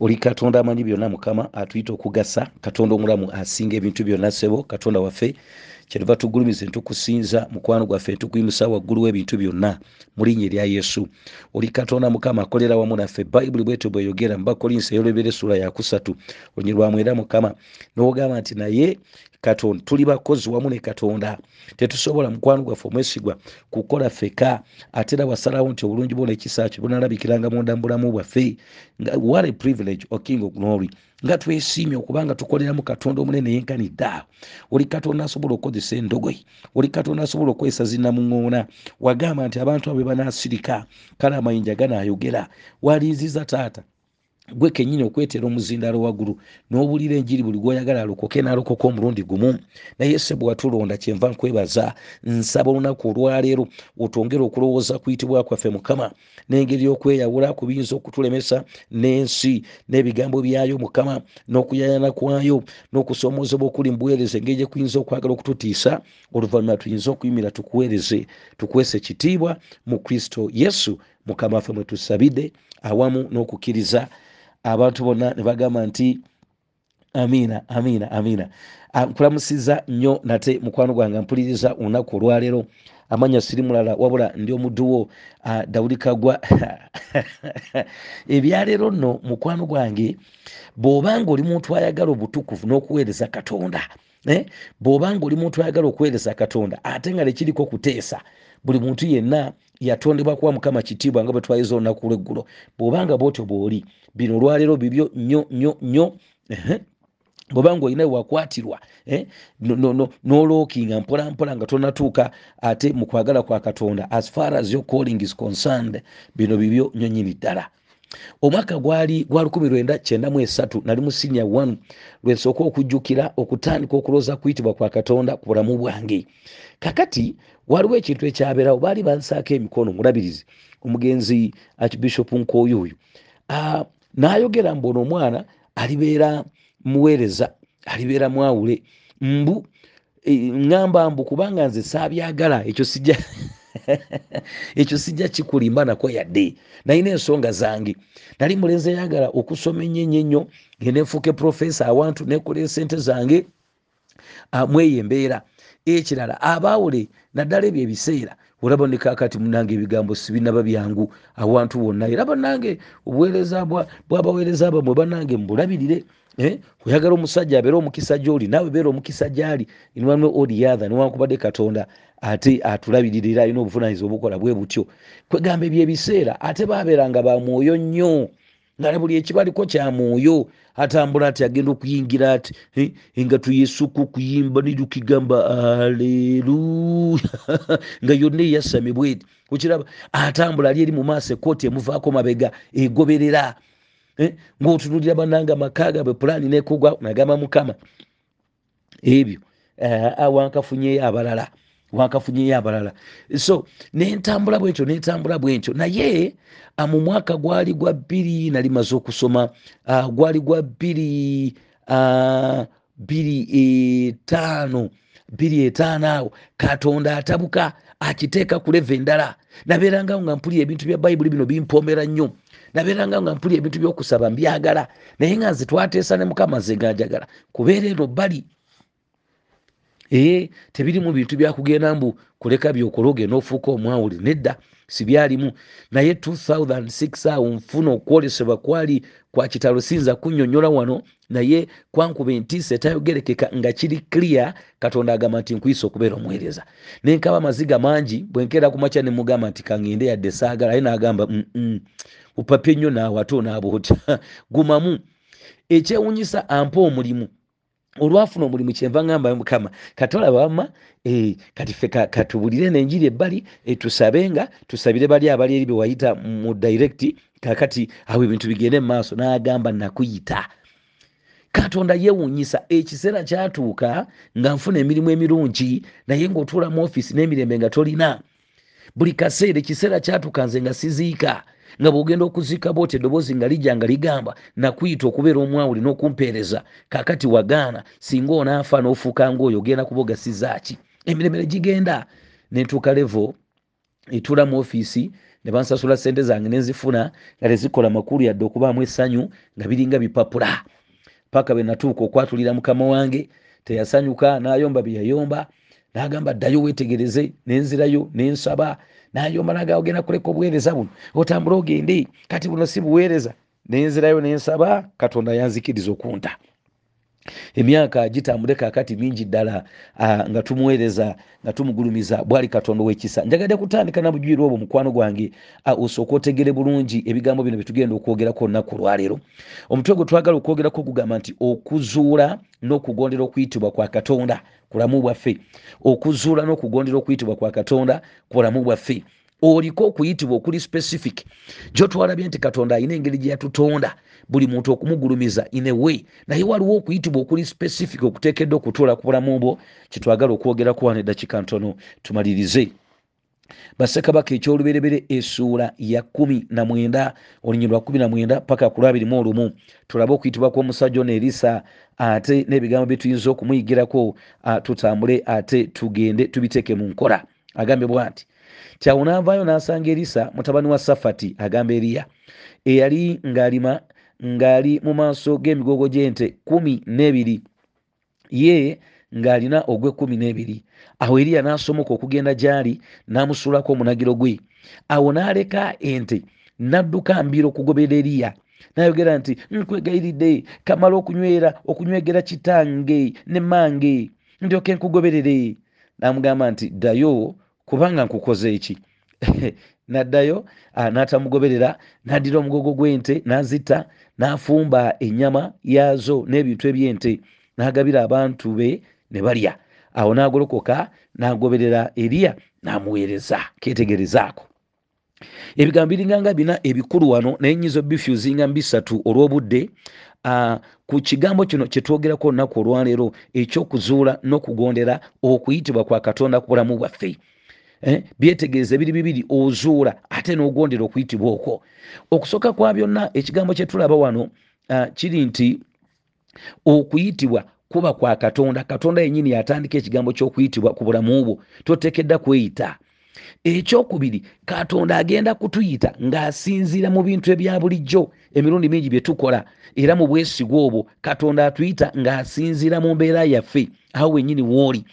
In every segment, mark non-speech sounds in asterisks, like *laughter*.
oli katonda amanyi byonna mukama atuyita okugasa katonda omulamu asinga ebintu byonna ssebo katonda waffe kyetuva tugulumiza ntukusinza mukwano gwaffe ntukuyimusa waggulu w'ebintu byonna mu linnya erya yesu. Oli katonda mukama akolera wamu naffe bayibuli bwetyo bweyogera mubakolinsi eyolebera essula yakusatu olunyirwamu era mukama. N'ogamba nti naye katonda tuli bakozi wamu ne katonda. Tetusobola mukwano gwaffe omwesigwa kukola feka ate era wasalawo nti obulungi bwo nekisa kyo bunalabikiranga munda mu bulamu bwaffe. What a privilege o king of glory nga twesiimye okubanga tukoleramu katonda omunene yenkanidde awo oli katonda asobola okukozesa endogoyi oli katonda asobola okukozesa zinamuŋoona wagamba nti abantu abo banasirika kale amayinja ganayogera walinziza taata gwe kenyini okwetera omuzindaalo waggulu n'owulira enjiri buli gwoyagala alokoke n'alokoka omulundi gumu. Naye se bwe watulonda kyenva nkwebaza nsaba olunaku olwaleero otwongere okulowooza kuyitibwa kwaffe mukama. N'engeri y'okweyawula ku biyinza okutulemesa n'ensi n'ebigambo byayo mukama n'okuyayana kwayo n'okusoomozebwa okuli mu buweereza engeri gye kuyinza okwagala okututiisa. Oluvannyuma tuyinza okuyimira tukuweereze tukwesa ekitiibwa mu kristo yesu. Mukama waffe mwe tusabidde awamu n'okukkiriza abantu bonna ne bagamba nti amiina amiina amiina nkulamusiza nnyo nate mukwano gwange mpuliriza olunaku olwaleero. Amanya siri mulala wabula ndi omudduwo. Uh, dawudi kagwa. *laughs* Ebyaleero nno mukwano gwange bw'obanga oli muntu ayagala obutukuvu n'okuweereza katonda eh? bw'obanga oli muntu ayagala okuweereza katonda ate nga tekiriko kuteesa buli muntu yenna yatondebwa kuwa mukama kitiibwa nga bwe twayiza olunaku lweggulo bw'obanga bwotyo bw'oli bino olwaleero bibyo nnyo nnyo nnyo bwobanga olina wakwatirwa eh? nolookinga mpola mpola nga tonatuuka ate mu kwagala kwa katonda as far as your calling is concerned bino bibyo nnyo nyini ddala omwaka gwali gwa 1993 nali mu sinia 1 lwensooka okujjukira okutandika okulooza kuyitibwa kwa katonda ku bulamu bwange kakati waliwo ekintu ekyabeerawo baali bansaako emikono mulabirizi omugenzi archbishop nkooyo oyo. Uh, n'ayogera mbona omwana alibeera muweereza alibeera mwawule. Mbu e, ŋŋamba mbu kubanga nze saabyagala ekyo sijja *laughs* ekyo sijja kikulimba nako yadde. Nalina ensonga zange. Nali mulenzi eyagala okusoma ennyo ennyo ennyo ngenda enfuuke profesa awantu nekola esente zange. Mweyo embeera ekirala abaawule naddala ebyo ebiseera. Olaba ne kakati munange ebigambo sibinaba byangu awantu wonna era bannange obuweereza bwabaweereza bamwe bannange mbulabirire eh? oyagala omusajja abeere omukisa gyoli naawe beera omukisa gyali inwanwe odiyatha newankubadde katonda ate atulabirira era alina obuvunanyizibwa obukola bwe butyo. Kwegamba ebyebiseera ate babeeranga ba mwoyo nnyo nga ne buli ekibaliko kya mwoyo atambula ati agenda okuyingira ati eh, engatu yesuku kuyimba nijukigamba aleluya *laughs* nga yonna eyasame bweti okiraba atambula ali eri mu maaso ekooti emuvaako mabega egoberera. Eh, ngaotunulira bananga amaka gabwe pulaani nekugwa nagamba mukama. Ebyo uh, wankafunyeyo abalala wankafunyeyo abalala. So nentambula bwentyo nentambula bwentyo. Naye mu mwaka gwali gwa bbiri nali maze okusoma uh, gwali gwa bbiri uh, bbiri etaano bbiri etaano awo. Katonda atabuka akiteeka ku leva endala. Nabeerangawo nga mpulira ebintu bya bayibuli bino bimpomera nnyo. Nabeerangawo nga mpulira ebintu byokusaba mbyagala. Naye nga nze twateesa ne mukama nze ganjagala kubeera eno bali ee tebirimu bintu byakugenda mbu kuleka byokologe n'ofuuka omwawuli nedda sibyalimu naye 2006 awo nfuna okwolesebwa kwali kwa kitalo siyinza kunnyonnyola wano naye kwankuba entiisa etayogerekeka nga kiri clear katonda agamba nti nkuyisa okubeera omuweereza nenkaba amaziga mangi bwenkeera ku makya nemugamba nti kaŋŋende yadde saagala aye n'agamba mm -mm. upapye nnyo naawe ate onaaba otya *laughs* gumamu. Ekyewunyisa ampa omulimu olwafuna omulimu kyenva ŋŋamba mukama. Katolaba wamma e, kati ffe katubulire nenjiri ebbali e, tusabenga tusabire bali abali eri bewayita mu direct kakati awo ebintu bigende mu maaso n'agamba nakuyita. Katonda yewunyisa ekiseera kyatuuka nga nfuna emirimu emirungi naye ng'otuula mu ofiisi n'emirembe nga tolina. Buli kaseera ekiseera kyatuuka nze nga siziika nga bwogenda okuziika bwoti eddoboozi nga lijja nga ligamba nakuyita okubeera omwawuli n'okumpeereza kakati wagaana singa onaafa n'ofuuka ngaoyo ogenda kuba ogasizaaki emirembe ne gigenda nentuuka levo etuula mu ofiisi ne bansasula sente zange nenzifuna nga tezikola makulu yadde okubaamu essanyu nga biringa bipapula. Paka bwe natuuka okwatulira mukama wange teyasanyuka n'ayomba bye yayomba n'agamba ddayo weetegereze nenzirayo nensaba n'ayomba n'agamba ogenda kuleka obuweereza buno. Otambule ogende kati buno si buweereza nenzirayo nensaba katonda yanzikiriza okunta emyaka gitambule kakati mingi ddala uh, nga tumuweereza nga tumugulumiza bwali katonda wekisa. Njagadde kutandika nabujwire obwo mukwano gwange uh, osooka otegere bulungi ebigambo bino byetugenda okwogerako olunaku olwaleero. Omutwe gwe twagala okwogerako gugamba nti okuzuula n'okugondera okuyitibwa kwa katonda kulamu bwaffe. Okuzuula n'okugondera okuyitibwa kwa katonda kulamu bwaffe oliko okuyitibwa okuli specific. Jo twalabye nti katonda alina engeri gye yatutonda buli muntu okumugulumiza inewe naye waliwo okuyitibwa okuli specific okuteekeddwa okutuula ku bulamu bwo kyetwagala okwogerako wano eddakika ntono tumalirize. Bassekabaka ekyoluberebere essuula ya kumi na mwenda olunyi lwa kumi na mwenda paka ku lwabirimu olumu. Tulabe okuyitibwa kw'omusajja ono erisa ate n'ebigambo bye tuyinza okumuyigirako tutambule ate tugende tubiteeke mu nkola. Agambye bwati kyawo naavaayo n'asanga erisa mutabani wa safati agamba eriya eyali ng'alima ng'ali mu maaso g'emigogo gy'ente kumi n'ebiri. Ye ng'alina ogw'ekkumi n'ebiri. Awo eriya n'asomoka okugenda gy'ali n'amusuulako omunagiro gwe. Awo n'aleka ente n'adduka mbiro okugoberera eriya. Nayogera nti nkwegayiridde kamala okunywera okunywegera kitange ne mange ndyoke nkugoberere. N'amugamba nti ddayo kubanga nkukoze eki? *laughs* Naddayo n'atamugoberera n'addira omugogo gw'ente n'azita n'afumba ennyama yaazo n'ebintu eby'ente n'agabira abantu be ne balya. Awo n'agolokoka n'agoberera eriya n'amuweereza ketegerezaako ebigambo biringanga bina ebikulu wano naye nyiza bifuzinga mbisatu olw'obudde ku kigambo kino kyetwogerako olunaku olwaleero ekyokuzuula n'okugondera okuyitibwa kwa katonda ku bulamu bwaffe eh, byetegereze biri bibiri ozuula ate n'ogondera okuyitibwa okwo. Okusooka kwa byonna ekigambo kyetulaba wano uh, kiri nti okuyitibwa kuba kwa katonda. Katonda yenyini yatandika ekigambo ky'okuyitibwa ku bulamu bwo. Totekedda kweyita. Ekyokubiri katonda agenda kutuyita ng'asinziira mu bintu ebya bulijjo emirundi mingi bye tukola. Era mu bwesigwa obwo katonda atuyita ng'asinziira mu mbeera yaffe. Awo wenyini wooli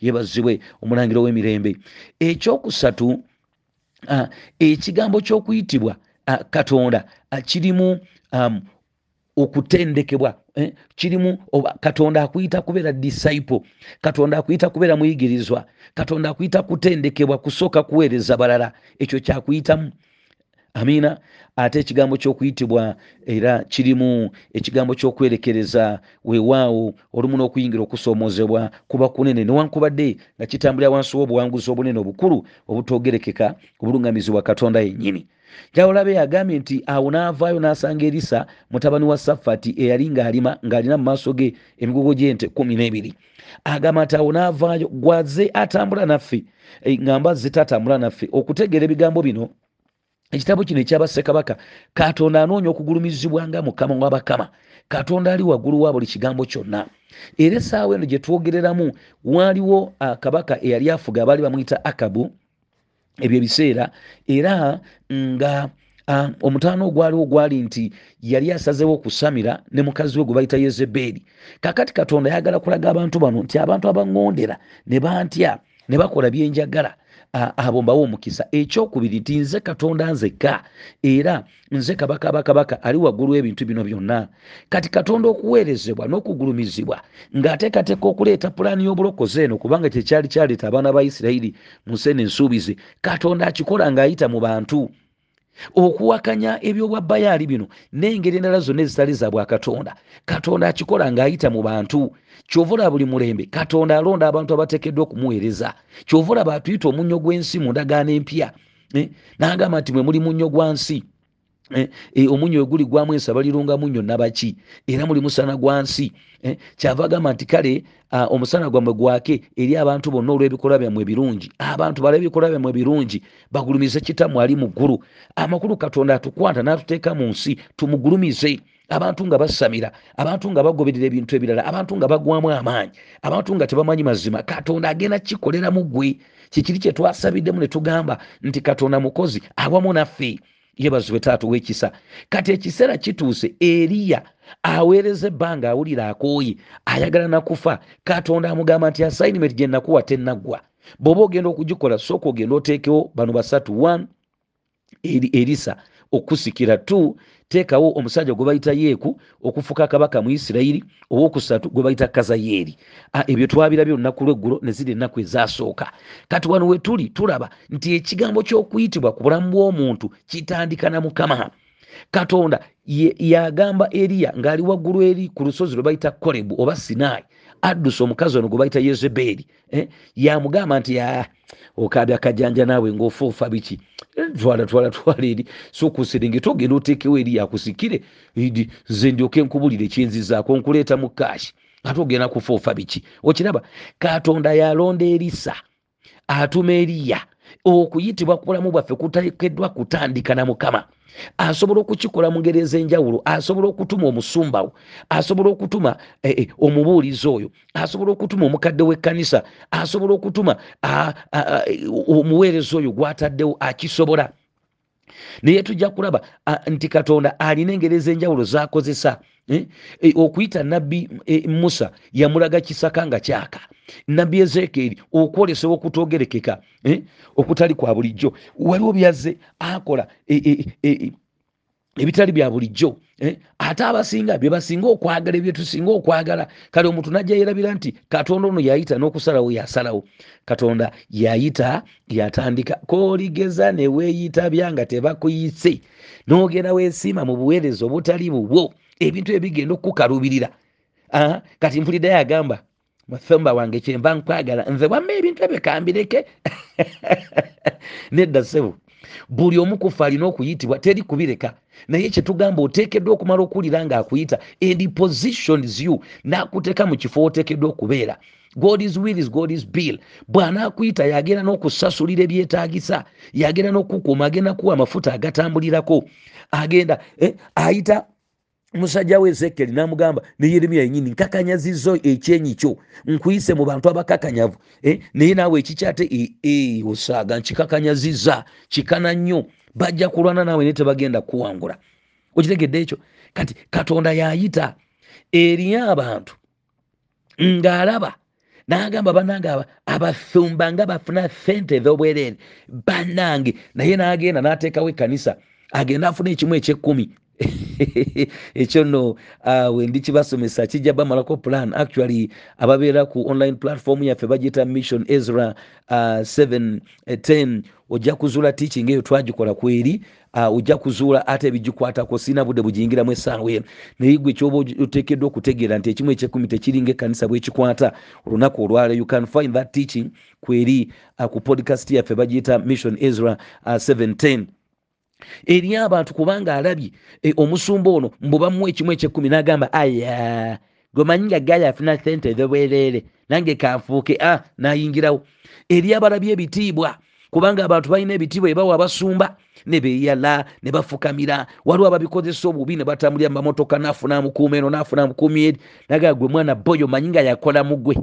yebazibwe omulangiro w'emirembe ekyokusatu uh, ekigambo ky'okuyitibwa uh, katonda uh, kirimu um, okutendekebwa eh? kirimu katonda akuyita kubeera disciple katonda akuyita kubeera muyigirizwa katonda akuyita kutendekebwa kusooka kuweereza balala ekyo kyakuyitamu amiina ate ekigambo ky'okuyitibwa era kirimu ekigambo ky'okwerekereza weewaawo olumu n'okuyingira okusoomoozebwa kuba kunene. Newankubadde nga kitambulira wansi w'obuwanguzi obunene obukulu obutogerekeka obulungamizibwa katonda yennyini. Kyawolabe agambye nti awo n'avaayo n'asanga erisa mutabani wa safati eyali ng'alima ng'alina mu maaso ge emigogo gy'ente kumi n'ebiri. Agamba nti awo n'avaayo gwaze atambula naffe ngamba zitatambula naffe okutegeera ebigambo bino ekitabo kino ekyabassekabaka katonda anoonya okugulumizibwa nga mukama wabakama katonda ali waggulu wa buli kigambo kyonna. Era essaawa eno gye twogereramu waaliwo kabaka eyali afuga abaali bamuyita akabu ebyo ebiseera era nga uh, omutaano ogwaliwo gwali nti yali asazewo okusamira ne mukazi we gwe bayita yezebeeri kakati katonda yagala kulaga abantu bano nti abantu abaŋŋondera ne bantya ne bakola byenjagala abo mbawo omukisa. Ekyokubiri nti nze katonda nzekka era nze kabaka bakabaka ali waggulu w'ebintu bino byonna. Kati katonda okuweerezebwa n'okugulumizibwa ng'ateekateeka okuleeta pulaani y'obulokozi eno kubanga kyekyali kyaleeta abaana ba isirayiri mu nsene ensuubize katonda akikola ng'ayita mu bantu. Okuwakanya ebyobwa bayaali bino n'engeri endala zonna ezitali za bwakatonda katonda akikola ng'ayita mu bantu kyova olaba buli mulembe katonda alonda abantu abateekeddwa okumuweereza. Kyova olaba atuyita omunnyo gw'ensi mu ndagaano empya eh? n'agamba nti mwe muli munnyo gwa nsi Eh, eh, omunyo weguli gwamu ensi abalirunga munyo nabaki era muli musana gwa nsi kyava agamba nti kale omusana gwammwe gwake eri abantu bonna olw'ebikolwa byammwe ebirungi. Abantu bala ebikolwa byammwe ebirungi bagulumize kitammwe ali mu ggulu. Amakulu katonda atukwata n'atuteeka mu nsi tumugulumize abantu nga basamira abantu nga bagoberera ebintu ebirala abantu nga bagwamu amaanyi abantu nga tebamanyi mazima katonda agenda kikoleramu gwe kikiri kye twasabiddemu ne nti katonda mukozi awamu naffe. Yebazibwe taata ow'ekisa kati ekiseera kituuse eriya aweereza ebbanga awulira akooye ayagala nakufa. Katonda amugamba nti assignment gye nakuwa tennaggwa. Bw'oba ogenda okugikola sooka ogenda oteekewo bano basatu. 1 erisa okusikira two teekawo omusajja gwe bayita yeeku okufuka kabaka mu isirayiri owokusatu gwe bayita kazayeeri. Ebyo twabirabye olunaku lweggulo ne ziri ennaku ezasooka. Kati wano we tuli tulaba nti ekigambo ky'okuyitibwa ku bulamu bw'omuntu kitandika na mukama. Katonda yagamba eriya ng'ali waggulu eri ku lusozi lwe bayita korebu oba sinaayi addusa omukazi ono gwe bayita yezebeeri eh? yamugamba nti okabya kajanja naawe ngaofuufa biki? Twala twala twala eri. Sokuserengeta ogenda oteekewo eri yakusikire. Nze ndyoke nkubulira ekyenzizaako nkuleeta mu kaashi ate ogenda kufuufa biki? Okiraba katonda yalonda erisa atuma eriya okuyitibwa ku bulamu bwaffe kuteekeddwa kutandika na mukama. Asobola okukikola mu ngeri ez'enjawulo asobola okutuma omusumbawo asobola okutuma eh, eh, omubuulizi oyo asobola okutuma omukadde w'ekkanisa asobola okutuma omuweereza oyo gw'ataddewo akisobola. Naye tujja kulaba nti katonda alina engeri ez'enjawulo z'akozesa okuyita nabbi musa yamulaga kisaka nga kyaka. Nabbi ezekeeri okwolesebwa okutoogerekeka okutali kwa bulijjo. Waliwo byazze akola ebitali bya bulijjo ate abasinga bye basinga okwagala ebyo tusinga okwagala. Kale omuntu najja yerabira nti katonda ono yayita n'okusalawo yasalawo. Katonda yayita yatandika koligeza neweeyita byanga tebakuyise n'ogenda weesiima mu buweereza obutali bubwo ebintu ebigenda okukukalubirira kati mpuliddeyo agamba muthumba wange kyemba nkwagala nze wamma ebintu ebyo kambireke *laughs* nedda ssebo buli omu kufa alina okuyitibwa teri kubireka naye kyetugamba oteekeddwa okumala okuwulira ng'akuyita and positions you n'akuteeka mu kifo oteekeddwa okubeera. God's will is god's bill. Bw'anaakuyita yagenda n'okusasulira ebyetaagisa yagenda n'okukuuma agenda kuwa amafuta agatambulirako. Agenda eh, ayita musajja we ezekeri n'amugamba ne yeremiya yenyini nkakanyazizo ekyenyi kyo nkuyise mu bantu abakakanyavu eh? naye naawe ekikyate e, e, osaaga nkikakanyaziza kikana nnyo bajja kulwana naawe naye tebagenda kuwangula. Okitegedde ekyo? Kati katonda yayita eriyo abantu ng'alaba n'agamba bannange abafumba nga bafuna sente ez'obwereere bannange. Naye n'agenda n'ateekawo ekkanisa agenda afuna ekimu ekyekkumi *laughs* ekyo nno uh, wendi kibasomesa kijja bamalako plan. Actually ababeera ku online platform yaffe bagiyita mission ezra uh, 710 ojja kuzuula teaching eyo twagikola kweri uh, ojja kuzuula ate ebigikwatako sina budde bugiyingiramu essaawa eno naye gwe kyoba oteekeddwa okutegeera nti ekimu ekyekumi tekiringa ekkanisa bwekikwata olunaku olwala you can find that teaching kweri uh, ku podcast yaffe bagiyita mission ezra uh, 710 eri abantu kubanga alabye e, omusumba ono mbubamuwa ekimu ekyekkumi n'agamba aya gwemanyi nga gaali afuna sente ezobwereere nange kanfuuke a nayingirawo. Eri abalabye ebitiibwa kubanga abantu balina ebitiibwa ebawa abasumba ne beeyala ne bafukamira waliwo ababikozesa obubi ne batambulira mumamotoka nafuna mukuuma eno nafuna mukuumi eri nagaa gwe mwana boyo omanyi nga yakola mugwe.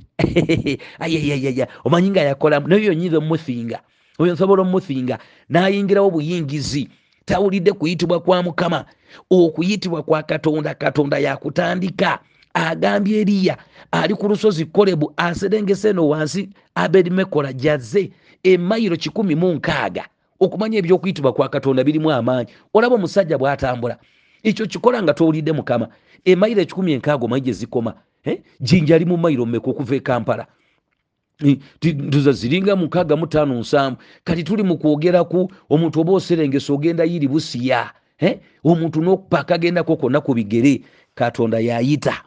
*laughs* Ayayayaya omanyi nga yakola naye yonyinza omumusinga oyo nsobola omumusinga nayingirawo buyingizi tawulidde kuyitibwa kwa mukama okuyitibwa kwa katonda katonda yakutandika. Agambye eriya ali ku lusozi kolebu aserengese eno wansi abedimekola jazze emayiro kikumi mu nkaaga. Okumanya ebyokuyitibwa kwa katonda birimu amaanyi. Olaba omusajja bw'atambula. Ekyo kikola nga towulidde mukama. Emayiro ekikumi enkaaga omanyi gye zikoma eh? jinja ali mu mayiro mmeka okuva e kampala ziringa mukaaga mutaano nsanvu kati tuli mu kwogeraku omuntu oba oserengesa ogenda yiri busiya omuntu nokupaka agendako konna ku bigere katonda yayita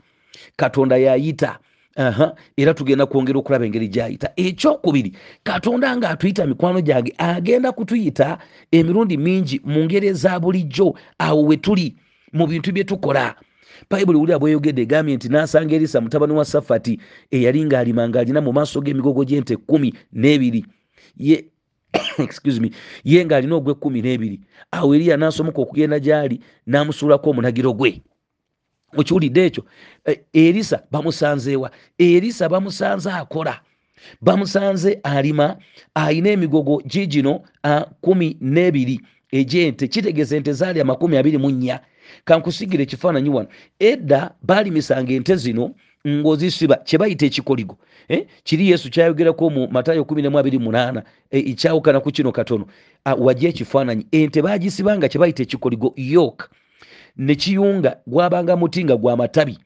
katonda yayita. Aha, era tugenda kwongera okulaba engeri gyayita. Ekyokubiri katonda nga atuyita mikwano gyange agenda kutuyita emirundi mingi mu ngeri eza bulijjo awo we tuli mu bintu bye tukola bayibuli wulira bweyogedde egambye nti nasanga erisa mutabani wa safati eyali ng'alima ng'alina mu maaso g'emigogo gy'ente kumi n'ebiri. Ye *coughs* excuse me ye ng'alina ogw'ekkumi n'ebiri. Awo eriya n'asomoka okugenda gy'ali n'amusuulako omunagiro gwe. Okiwulidde ekyo? Eh, erisa bamusanzeewa erisa bamusanze akola. Bamusanze alima alina emigogo gigino kumi n'ebiri egyente. Kitegeeza ente zaali amakumi abiri mu nnya kankusigira ekifaananyi wano. Edda baalimisanga ente zino ng'ozisiba kye bayita ekikoligo. Eh? kiri yesu kyayogerako mu matayo 128 eh, ekyawukana ku kino katono. Ah, wajja ekifaananyi. Ente bagisibanga kye bayita ekikoligo yoke. Ne kiyunga gwabanga muti nga gwa matabi.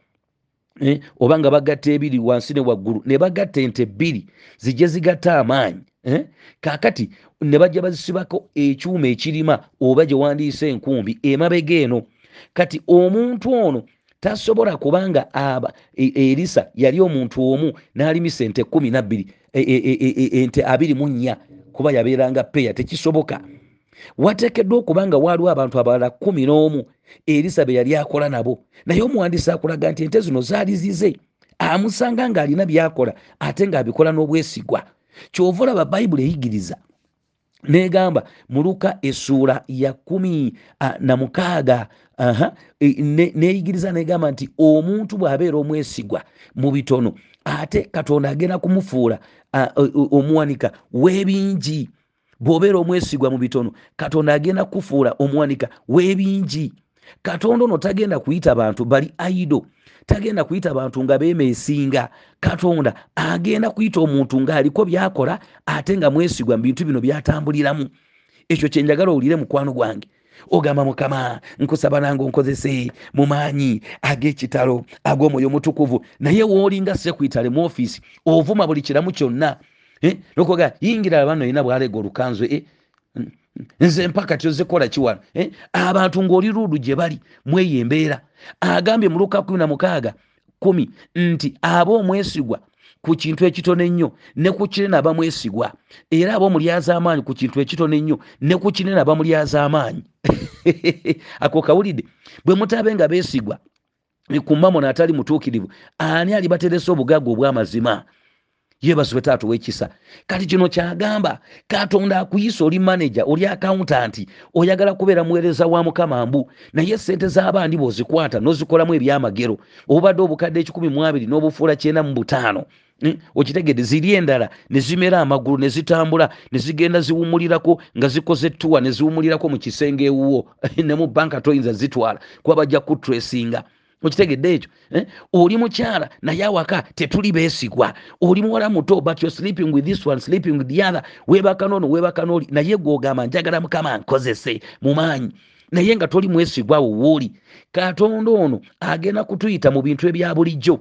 Eh, oba nga bagatta ebiri wansi ne waggulu. Ne bagatta ente bbiri zijje zigatta amaanyi. Kaakati ne bajja bazisibako ekyuma ekirima oba gye wandiisa enkumbi emabega eno kati omuntu ono tasobola kubanga aba e- erisa yali omuntu omu n'alimisa ente kumi nabbiri e- e- e- e- ente abiri mu nnya kuba yabeeranga peya tekisoboka. Wateekeddwa okuba nga waaliwo abantu abalala kumi n'omu erisa be yali akola nabo. Naye omuwandiisi akulaga nti ente zino zaali zize amusanga ng'alina byakola ate ng'abikola n'obwesigwa. Kyova olaba bayibuli eyigiriza negamba mu luka essuula ya kumi na mukaaga aha, e, ne- neyigiriza negamba nti omuntu bw'abeera omwesigwa mu bitono ate katonda agenda kumufuula omuwanika w'ebingi bw'obeera omwesigwa mu bitono katonda agenda kufuula omuwanika w'ebingi. Katonda ono tagenda kuyita bantu bali aido tagenda kuyita bantu nga beemeesinga. Katonda agenda kuyita omuntu ng'aliko byakola ate nga mwesigwa mu bintu bino byatambuliramu. Ekyo kyenjagala owulire mukwano gwange ogamba mukama nkusaba nange onkozese mu maanyi ag'ekitalo ag'omwoyo omutukuvu. Naye woolinga sekwitale mu ofiisi ovuma buli kiramu kyonna. Eh, nokoga yingira bano ina bwalega olukanzu eh, nze mpaka tyozikola kiwano eh? abantu ng'oli luudu gye bali mweyo embeera agambye mu luka kumi na mukaaga kumi nti aba omwesigwa ku kintu ekitono ennyo ne ku kinene aba mwesigwa. Era aba omulyaza amaanyi ku kintu ekitono ennyo ne ku kinene aba mulyaza amaanyi *laughs* ako kawulidde bwe mutabe nga beesigwa ku mamona atali mutuukirivu ani alibateresa obugagga obw'amazima yeebazibwe taata ow'ekisa. Kati kino kyagamba katonda akuyisa oli maneja oli akawuntanti oyagala kubeera muweereza wa mukama mbu. Naye sente z'abandi bw'ozikwata n'ozikolamu ebyamagero obubadde obukadde ekikumi mu abiri n'obufuula kyenda mu butaano Mm, okitegedde ziri endala ne zimera amagulu ne zitambula ne zigenda ziwumulirako nga zikoze tuwa ne ziwumulirako mu kisenge ewuwo *laughs* ne mu banka toyinza zitwala kuba bajja kutresinga okitegedde ekyo eh? oli mukyala naye awaka tetuli beesigwa. Oli muwala muto but you're sleeping with this one sleeping with the other. Weebaka noono weebaka nooli naye gwogamba njagala mukama nkozese mu maanyi naye nga toli mwesigwa wo wooli katonda ono agenda kutuyita mu bintu ebya bulijjo.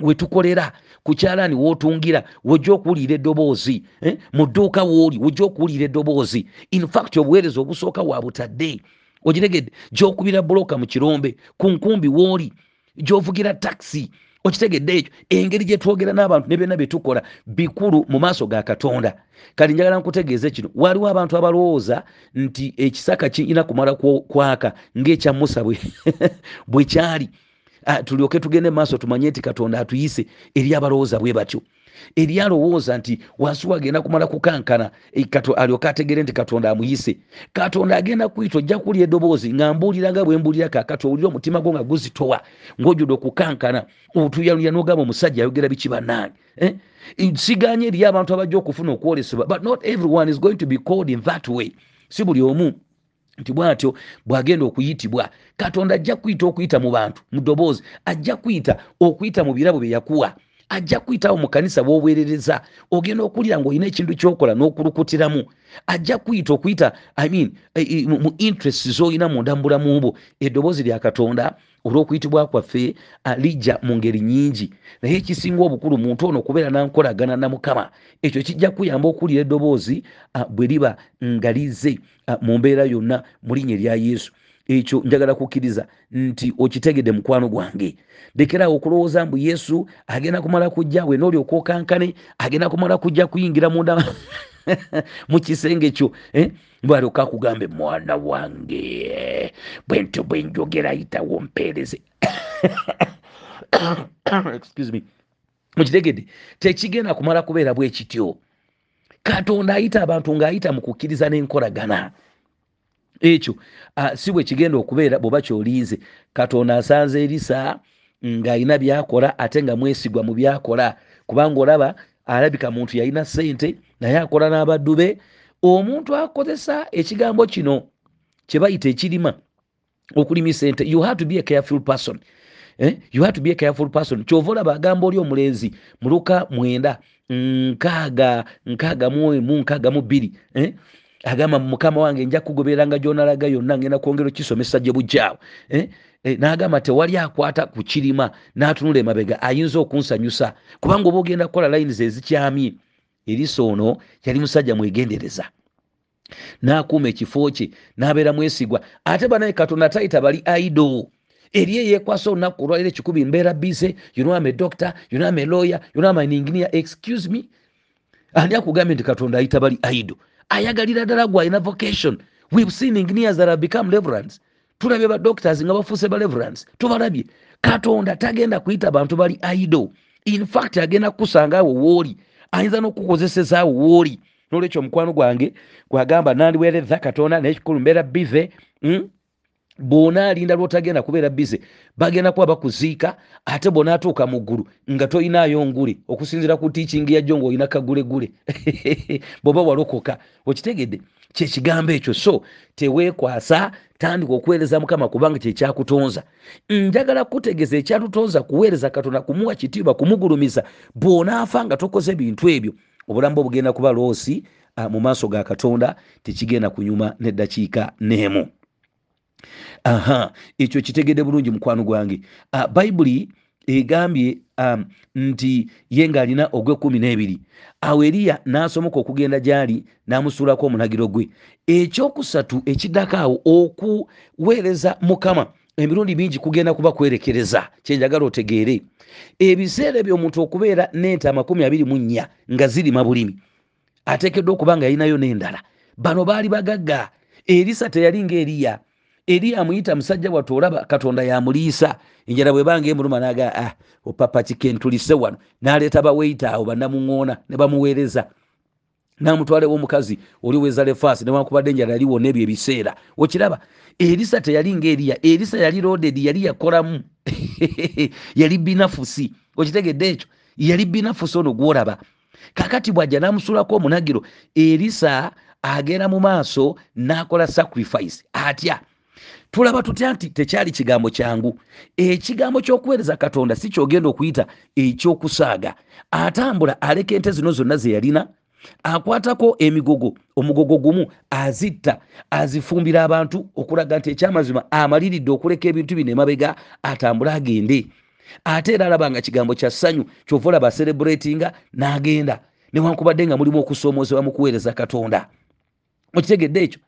Wetukolera ku kyalaani wootungira wojja okuwulira eddoboozi eh? mu dduuka wooli wojja okuwulira eddoboozi. Infact obuweereza obusooka wa butadde okitegedde gyokubira buloka mu kirombe ku nkumbi wooli gyovugira takisi okitegedde ekyo engeri gye twogera n'abantu ne byonna bye tukola bikulu mu maaso ga katonda. Kati njagala nkutegeeze kino waliwo abantu abalowooza nti ekisaka kirina kumala kwaka ng'ekya musa *laughs* bwe kyali. Ah, tulyoke tugende mu maaso tumanye nti katonda atuyise eri abalowooza bwe batyo eri alowooza nti wansi wagenda kumala kukankana alyoka Kato- alyoke ategere nti katonda amuyise. Katonda agenda kuyita ojja kuwulira eddoboozi nga mbuuliranga bwe mbuulira kaakati owulire omutima gwo nga guzitowa ng'ojjudde okukankana. Otuyalulya n'ogamba omusajja ayogera biki bannange eh? siganye eriyo abantu abajja okufuna okwolesebwa but not everyone is going to be called in that way. Si buli omu nti bwatyo bwagenda okuyitibwa katonda ajja kuyita okuyita mu bantu mu ddoboozi ajja kuyita okuyita mu birabo bye yakuwa ajja kuyitawo mu kanisa bw'obwerereza ogenda okulira ng'olina ekintu kyokola n'okulukutiramu ajja kuyita okuyita I mean, eh, eh, mu interest z'olina munda mu bulamu bwo eddoboozi lya katonda olw'okuyitibwa kwaffe ah, lijja mu ngeri nnyingi. Naye ekisinga obukulu muntu ono okubeera nankolagana na mukama ekyo kijja kuyamba okuwulira eddoboozi ah, bwe liba nga lizze ah, mu mbeera yonna mu linnya erya yesu ekyo njagala kukkiriza nti okitegedde mukwano gwange lekerawo okulowooza mbu yesu agenda kumala kujja we noolyoka okankane agenda kumala kujja kuyingira munda *laughs* mu kisenge kyo eh? bwalyoka akugambe mwana wange bwentyo bwe njogera yitawo mpeereze *coughs* Excuse me. mukitegedde tekigenda kumala kubeera bwe kityo katonda ayita abantu ng'ayita mu kukkiriza n'enkolagana ekyo uh, si bwe kigenda okubeera bw'oba kyoliize katonda asanze erisa ng'alina byakola ate nga mwesigwa mu byakola kubanga olaba alabika muntu yalina ssente naye akola n'abaddu be omuntu akozesa ekigambo kino kye bayita ekirima okulimi sente you have to be a careful person eh? you have to be a careful person kyova olaba agamba oli omulenzi muluka mwenda nkaaga nkaaga muemu nkaaga mu bbiri eh? Agamba mukama wange nja kugobereranga gyonalaga yonna ngenda kwongera okisomesa gye bujjaawo eh? eh, n'agamba tewali akwata ku kirima n'atunula emabega ayinza okunsanyusa. Kubanga oba ogenda kukola layinizi ezikyamye erisa ono yali musajja mwegendereza. N'akuuma ekifo kye n'abeera mwesigwa. Ate banaye katonda tayita bali aido eri eyekwasa olunaku olwaliro ekikubi mbeera bise yuname doctor yuname lawyer yuname engineer excuse me. Ani akugambye nti katonda ayita bali aido ayagalira ddala gwe alina vocation. We've seen engineers that have become reverends. Tulabye ba doctors nga bafuuse ba reverends. Tubalabye. Katonda tagenda kuyita bantu bali aido in fact agenda kukusanga awo wooli. Ayinza n'okukozeseza awo wooli. Nolwekyo omukwano gwange gwagamba nandiweereza katonda naye kikulu mbeera bive mm? Bwona alinda lwotagenda kubeera bize bagenda kuba bakuziika ate bwonaatuuka mu ggulu nga toyinaayo ngule okusinzira ku tiikingi yajjo ngaolina kagulegule *laughs* bwoba walokoka okitegedde kyekigambo ekyo. So teweekwasa tandika okuweereza mukama kubanga kyekyakutonza njagala kutegeeza ekyatutonza kuweereza katonda kumuwa kitiibwa kumugulumiza bwonaafa nga tokoze bintu ebyo obulamu bwe bugenda kuba loosi mu maaso ga katonda tekigenda kunyuma neddakiika n'emu aha ekyo kitegedde bulungi mukwano gwange. Uh, bayibuli egambye um, nti ye ng'alina ogwekumi n'ebiri. Awo eriya n'asomoka okugenda gy'ali n'amusuulako omunagiro gwe. Ekyokusatu ekiddako awo okuweereza mukama emirundi mingi kugenda kuba kwerekereza kyenjagala otegeere. Ebiseera ebyo omuntu okubeera n'ente amakumi abiri mu nnya nga zirima bulimi ateekeddwa okuba nga yalinayo n'endala. Bano baali bagagga. Erisa teyali ng'eriya eri amuyita musajja wattu olaba katonda yamuliisa. Enjala bwe banga emuluma naga ah, opapa kikentulise wano? Naleeta baweita awo banamuŋoona ne bamuweereza. Namutwalewo omukazi oli wezalefaasi newankubadde enjala yaliwona ebyo ebiseera. Okiraba erisa teyali ngaeriya erisa yali roded yali yakolamu *laughs* yali binafusi. Okitegedde ekyo? Yali binafusi ono gwolaba. Kakati bwajja namusulako omunagiro erisa agenda mu maaso nakola sacrifice. Atya tulaba tutya nti tekyali kigambo kyangu? Ekigambo ky'okuweereza katonda si kyogenda okuyita ekyokusaaga. Atambula aleka ente zino zonna ze yalina akwatako emigogo omugogo gumu azitta azifumbira abantu okulaga nti ekyamazima amaliridde okuleka ebintu bino emabega atambule agende. Ate era alaba nga kigambo kya ssanyu kyova olaba aserebulatinga n'agenda. Newankubadde nga mulimu okusoomoozebwa mu kuweereza katonda. Okitegedde ekyo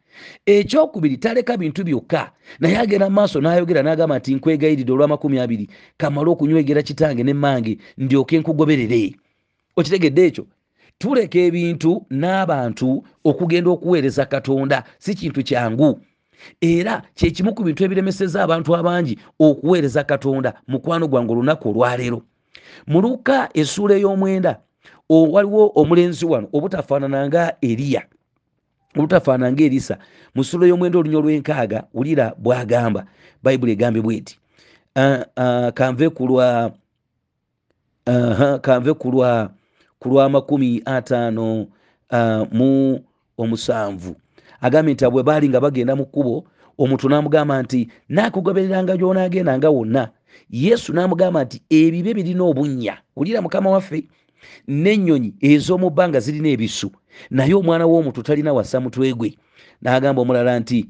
ekyokubiri taleka bintu byokka. Naye agenda mu maaso n'ayogera n'agamba nti nkwegayiridde olw'amakumi abiri kamale okunywegera kitange nemmange ndyoke nkugoberere. Okitegedde ekyo? Tuleka ebintu n'abantu okugenda okuweereza katonda si kintu kyangu. Era kyekimu ku bintu ebiremeseza abantu abangi okuweereza katonda mukwano gwange olunaku olwaleero mu luka essuula ey'omwenda waliwo omulenzi wano obutafaanana nga eriya obutafaanana nga erisa. Mu ssuula y'omwenda olunya olw'enkaaga wulira bw'agamba bayibuli egambye bweti kanve kulwa kanve kulwa ku lwamakumi ataano uh, mu omusanvu. Agambye nti bwe baali nga bagenda mu kkubo omuntu n'amugamba nti naakugobereranga gy'onaagendanga wonna. Yesu n'amugamba nti ebibe birina obunnya. Wulira mukama waffe n'ennyonyi ez'omu bbanga zirina ebisu naye omwana w'omuntu talina wassa mutwe gwe. N'agamba omulala nti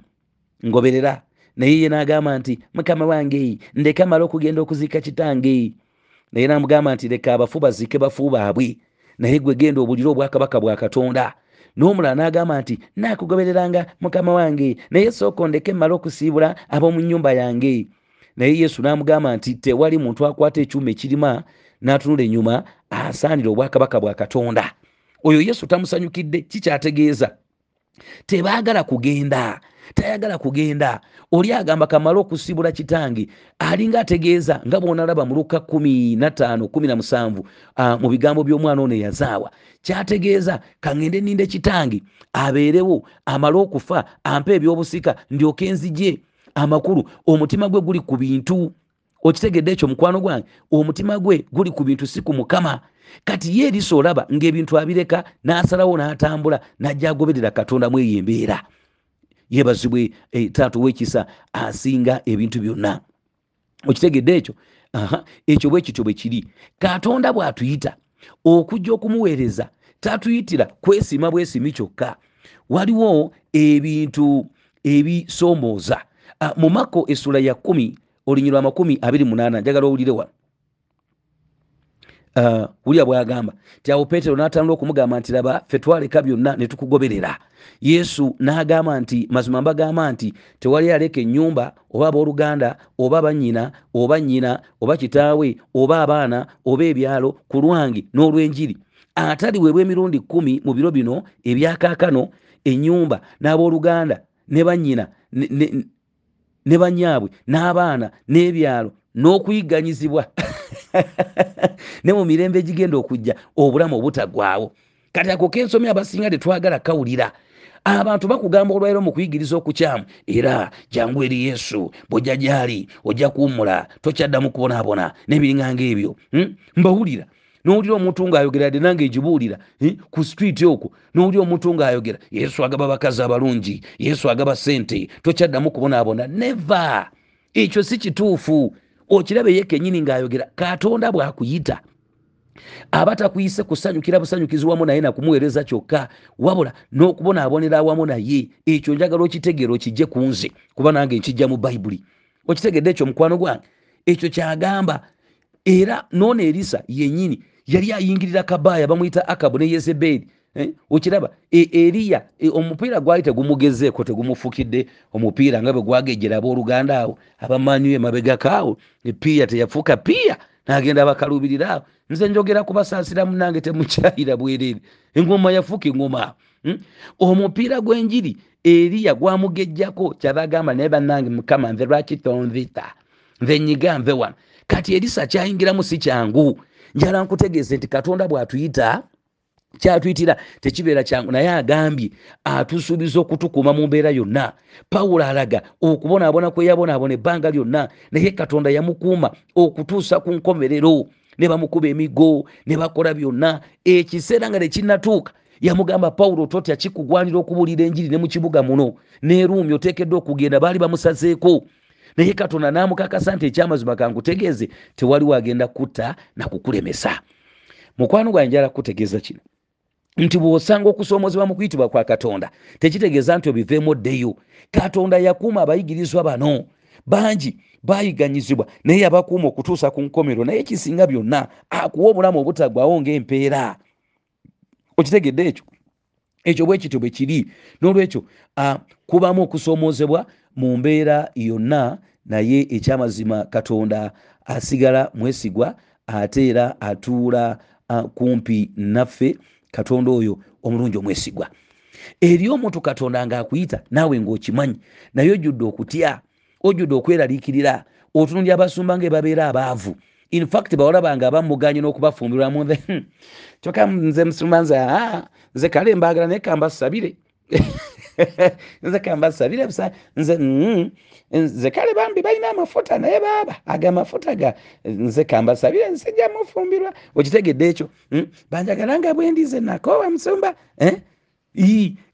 ngoberera. Naye ye n'agamba nti mukama wange ndeka mala okugenda okuziika kitange. Naye n'amugamba nti leka abafu baziike bafu baabwe. Naye gwe genda obulire obwakabaka bwa katonda. N'omulala n'agamba nti naakugobereranga mukama wange. Naye sooka ondeke mmala okusiibula ab'omu nnyumba yange. Naye yesu n'amugamba nti tewali muntu akwata ekyuma ekirima n'atunula ennyuma asaanira obwakabaka bwa katonda oyo yesu tamusanyukidde kikyategeeza tebaagala kugenda tayagala kugenda. Oli agamba kamale okusibula kitange alinga ategeeza nga bwonalaba mu luka 1517 uh, mu bigambo by'omwana ono eyazaawa. Kyategeeza kaŋŋende ninde kitange abeerewo amale okufa ampa ebyobusika ndyoke enzije amakulu omutima gwe guli ku bintu okitegedde ekyo mukwano gwange omutima gwe guli ku bintu si ku mukama. Kati ye erisa olaba ngaebintu abireka n'asalawo n'atambula n'ajja agoberera katonda mu eyo embeera. Yebazibwe e, taata owekisa asinga ebintu byonna. Okitegedde ekyo ekyo bwe kityo bwe kiri. Katonda bw'atuyita okujja okumuweereza tatuyitira kwesiima bwesiimi kyokka. Waliwo ebintu ebisoomooza mu mako essula ya kumi olunyirwa amakumi abiri munaana njagala owulire wano uh, wulya bwagamba ti awo peetero n'atandula okumugamba nti laba ffe twaleka byonna ne tukugoberera. Yesu n'agamba nti mazima mbagamba nti tewali aleka ennyumba oba abooluganda oba bannyina oba nnyina oba kitaawe oba abaana oba ebyalo ku lwange n'olw'enjiri. Ataliweerwa emirundi kumi mu biro bino ebyakaakano ennyumba n'abooluganda ne bannyina ne banyaabwe n'abaana n'ebyalo n'okuyiganyizibwa *laughs* ne mu mirembe egigenda okujja obulamu obutagwawo kati ako kensomyi abasinga tetwagala kawulira. Abantu bakugamba olwairo mu kuyigiriza okukyamu. Era jangu eri yesu bwojja gyali ojja kuwumula tokyaddamu kubonaabona n'ebiringanga ebyo. Hmm? Nowulira omuntu ng'ayogera dde nange egibuulira eh? ku street okwo nowulira omuntu ng'ayogera yesu agaba bakazi abalungi yesu agaba sente tokyaddamu kubonaabona neva ekyo si kituufu. Okirabe ye kenyini ng'ayogera katonda bw'akuyita aba takuyise kusanyukira busanyukizi wamu naye nakumuweereza kyokka wabula n'okubonaabonera awamu naye ekyo njagala okitegeera okijje ku nze kuba nange nkijja mu bayibuli okitegedde ekyo mukwano gwange? Ekyo kyagamba era noona erisa yennyini yali ayingirira kabaaya bamuyita akabu ne yezeberi eh? okiraba e, eriya e, omupiira gwali tegumugezeeko tegumufukidde. Omupiira nga bwe gwagejera abooluganda awo abamanyiwo emabegakaawo epiya teyafuuka piya nagenda bakalubirira awo. Nze njogera kubasaasira munange temukyayira bwereere. Engoma yafuuka engoma. Hmm? omupiira gw'enjiri eriya gwamugejjako kyabagamba naye bannange mukama nve lwaki tonvita nve nyiga nve wano. Kati erisa kyayingiramu si kyangu njala nkutegeeze nti katonda bw'atuyita kyatuyitira tekibeera kyangu. Naye agambye atusuubiza okutukuuma mu mbeera yonna. Pawulo alaga okubonaabona kwe yabonaabona ebbanga lyonna naye katonda yamukuuma okutuusa ku nkomerero ne bamukuba emigo ne bakola byonna. Ekiseera nga tekinnatuuka yamugamba pawulo totya kikugwanira okubuulira enjiri ne mu kibuga muno. Neruumi oteekeddwa okugenda baali bamusazeeko naye katonda n'amukakasa nti ekyamazima kankutegeeze tewaliwo agenda kutta nakukulemesa mukwano gwange njala kutegeeza kino. Nti bw'osanga okusoomozebwa mu kuyitibwa kwa katonda tekitegeeza nti obiveemu oddeyo. Katonda yakuuma abayigirizwa bano. Bangi bayiganyizibwa naye yabakuuma okutuusa ku nkomero naye kisinga byonna akuwa obulamu obutagwawo ng'empeera. Okitegedde ekyo? Ekyo bwe kityo bwe kiri. N'olwekyo kubamu okusoomoozebwa mu mbeera yonna naye ekyamazima katonda asigala mwesigwa ate era atuula kumpi naffe katonda oyo omulungi omwesigwa. Eri omuntu katonda ngaakuyita naawe ngaokimanyi naye ojjudde okutya ojjudde okweraliikirira otunulya abasumba nga ebabeera abaavu. Infact bawala bange abamuganye n'okubafumbirwamu kyokka nze musumba nze aa nze kale mbaagala naye kambasabire *laughs* *laughs* nze kambasabire busa nze mm, nze kale bambi balina amafuta naye baaba aga amafuta ga nze kambasabire nsijja mufumbirwa okitegedde ekyo mm? banjagala nga bwendize nakoowa musumba eh?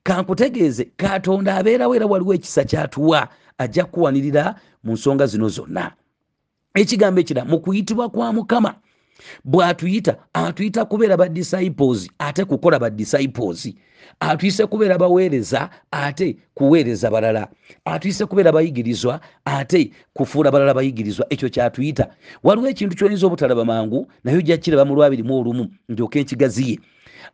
kankutegeeze katonda abeerawo era waliwo ekisa kyatuwa ajja kuwanirira mu nsonga zino zonna ekigambo ekira mu kuyitibwa kwa mukama bw'atuyita atuyita kubeera ba disciples ate kukola ba disciples atuyise kubeera baweereza ate kuweereza balala. Atuyise kubeera bayigirizwa ate kufuula balala bayigirizwa. Ekyo kyatuyita waliwo ekintu kyoyinza obutalaba mangu naye ojja kiraba mu lwabirimu olumu ndyoka enkigaziye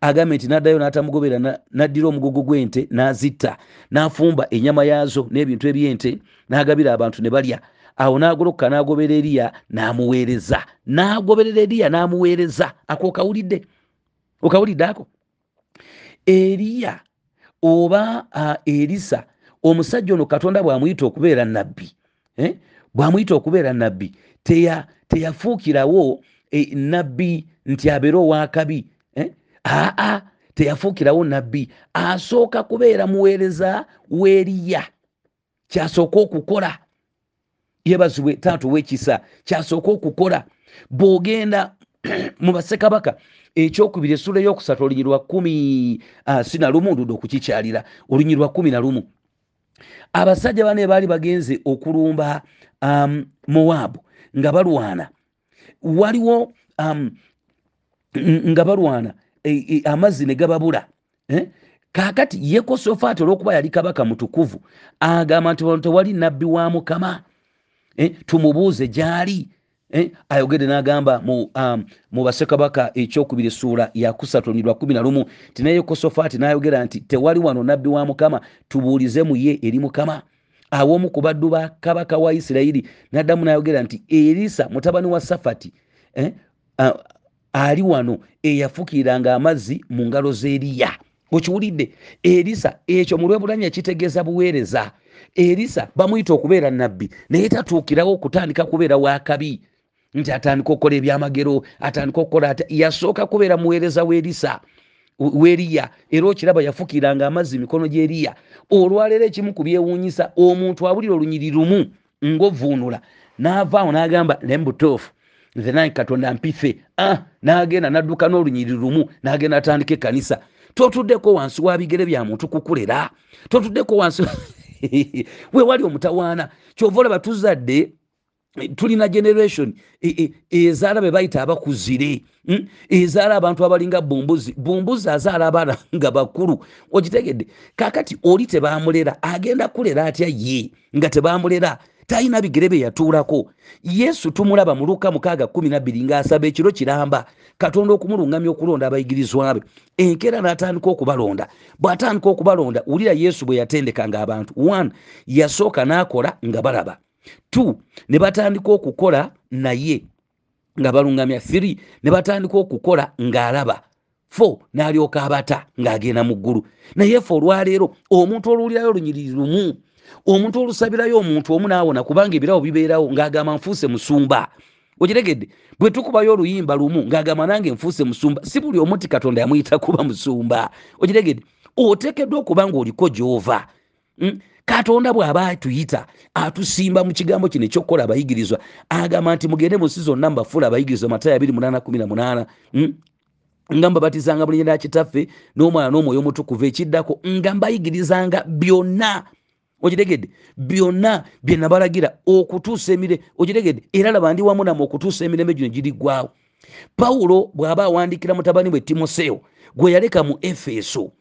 agambe nti naddayo n'atamugobera naddira omugogo gw'ente n'azitta n'afumba ennyama yaazo n'ebintu eby'ente n'agabira abantu ne balya awo n'agolokoka n'agobera eriya n'amuweereza. N'agoberera eriya n'amuweereza. Ako okawulidde? Okawulidde ako? Eriya oba erisa omusajja ono katonda bwamuyita okubeera nabbi eh? bwamuyita okubeera nabbi teyafuukirawo e, nabbi nti abeere owakabi eh? aa teyafuukirawo nabbi asooka kubeera muweereza weeriya kyasooka okukola yebazibwe taata owekisa kyasooka okukola bwogenda *clears throat* mu basekabaka ekyokubiri essula eyokusatu olunyi lwa kumi uh, sina lumu ndudo okukikyalira olunyi lwa kumi na lumu abasajja bane baali bagenze okulumba um, mowabu nga balwana waliwo um, nga balwana e, e, amazzi ne gababula eh? kakati yekosofaati olwokuba yali kabaka mutukuvu agamba nti wano tewali nabbi wa mukama? Tumubuuze gyali eh? ayogedde n'agamba mu, um, basekabaka ekyokubiri essuula yakusatu lwa kumi na lumu ti naye yekosofaati n'ayogera nti tewali wano nabbi wa mukama tubuulize mu ye eri mukama awomu ku baddu ba kabaka wa isirayiri n'addamu n'ayogera nti erisa mutabani wa safati eh? ali wano eyafukiriranga amazzi mu ngalo z'eriya okiwulidde erisa ekyo mu lwebulanya kitegeeza buweereza erisa bamuyita okubeera nabbi naye tatuukirawo okutandika kubeera wakabi nti atandika okukola ebyamagero atandika okukola yasooka kubeera muweereza weerisa weriya. Era okiraba yafukiranga amazzi mikono gyeriya. Olwaleero ekimu ku byewuunyisa omuntu awulira olunyiri lumu ngaovuunula naavaawo n'agamba nembutoofu nze nange katonda mpife ah, n'agenda n'adduka n'olunyiri lumu n'agenda atandika ekkanisa. Totuddeko wansi wa bigere bya muntu kukulera. Totuddeko wansi *laughs* *laughs* wewali omutawaana. Kyova olaba tuzadde tulina generation ezaala be bayita abakuzire hmm? ezaala abantu abalinga bumbuzi. Bumbuzi azaala abaana *laughs* nga bakulu. Okitegedde kakati oli tebamulera agenda kulera atya ye nga tebamulera? Talina bigere bye yatuulako. Yesu tumulaba mu luka mukaaga kumi nabbiri ng'asaba ekiro kiramba katonda okumulungamya okulonda abayigirizwa be. Enkeera n'atandika okubalonda. Bw'atandika okubalonda wulira yesu bwe yatendekanga abantu. One yasooka n'akola nga balaba. Two ne batandika okukola naye nga balungamya. Three ne batandika okukola ng'alaba four n'alyoka abata ng'agenda mu ggulu. Naye fe olwaleero omuntu oluwulirayo olunyiriri lumu omuntu olusabirayo omuntu omu naawona kubanga ebirawo bibeerawo ng'agamba nfuuse musumba okiregedde bwe tukubayo oluyimba lumu ng'agamba nange nfuuse musumba si buli omuti katonda yamuyita kuba musumba okiregedde oteekeddwa okuba nga oliko gyova hmm? katonda bw'aba atuyita atusimba mu kigambo kino ekyokukola abayigirizwa agamba nti mugende mu nsi zonna mubafuula abayigirizwa matayo 28 hmm? nga mbabatizanga bulinnya lya kitaffe n'omwana n'omwoyo omutukuvu ekiddako nga mbayigirizanga byonna okitegedde byonna bye nabalagira okutuusa emire okitegedde era laba ndi wamu namwe okutuusa emirembe gino giriggwawo pawulo bw'aba awandiikira mutabani bwe timoseewo gwe yaleka mu efeso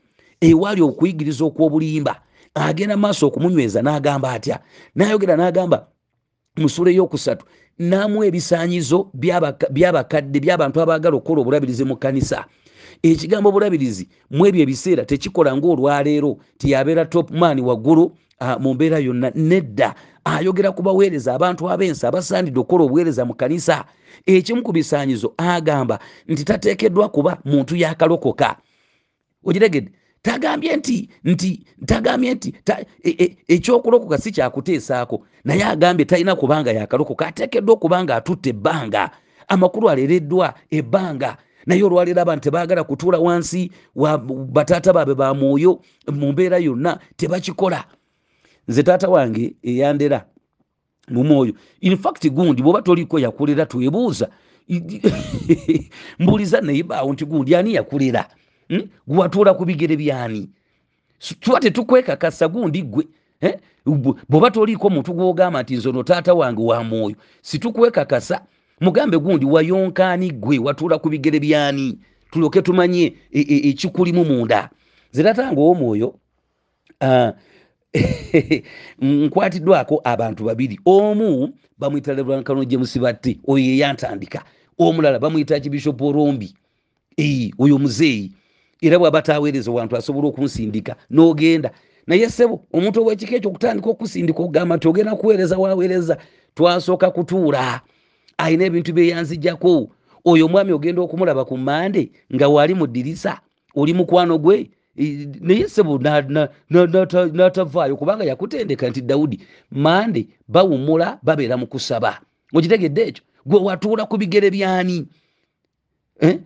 ewaali okuyigiriza okw'obulimba agenda maaso okumunyweza n'agamba atya? N'ayogera n'agamba musula eyokusatu namu ebisaanyizo byabakadde byabantu abaagala okukola obulabirizi mu kanisa ekigambo obulabirizi mu ebyo ebiseera tekikola ngaolwaleero tiyabeera topman waggulu mu mbeera yonna nedda. Ayogera ku baweereza abantu ab'ensi abasaanidde okukola obuweereza mu kanisa ekimu ku bisaanyizo agamba nti tateekeddwa kuba muntu yakalokoka. Ogiregedde tagambye nti nti tagambye nti e, e, ekyokulokoka si kyakuteesaako. Naye agambye talina kubanga yakalokoka ateekeddwa okubanga atutte ebbanga. Amakulu aleereddwa ebbanga. Naye olwaleero abantu tebaagala kutuula wansi wa bataata baabwe ba mwoyo mu mbeera yonna tebakikola nze taata wange eyandera mu mwoyo. Infact gundi bwoba toliko yakulera twebuuza. *laughs* Mbuuliza nayebaawo nti gundi ani yakulera hmm? gwatuula ku bigere byani? Tuba tetukwekakasa gundi gwe eh? bwoba toliiko muntu gwogamba nti nze ono taata wange wa mwoyo. Situkwekakasa mugambe gundi wayonkaani gwe watuula ku bigere byani? Tulyoke tumanye ekikulimu e, e, munda. Nze tatanga owomwoyo uh, *laughs* nkwatiddwako abantu babiri. Omu bamwyita lebulankano james batte oyo eyantandika omulala bamwyita kibishopu olombi oyo muzeeyi. Era bwaba taweereza wantu asobola okunsindika n'ogenda. Naye sebo omuntu owekika ekyo okutandika okusindika okugamba nti ogenda kuweereza waweereza twasooka kutuula. Ayina ebintu byeyanzijjako oyo omwami ogenda okumulaba ku mande nga waali mu ddirisa oli mukwano gwe naye sebo n'atavaayo kubanga yakutendeka nti dawudi mande bawumula babeera mu kusaba. Okitegedde ekyo? Gwe watuula ku bigere byani? Eh?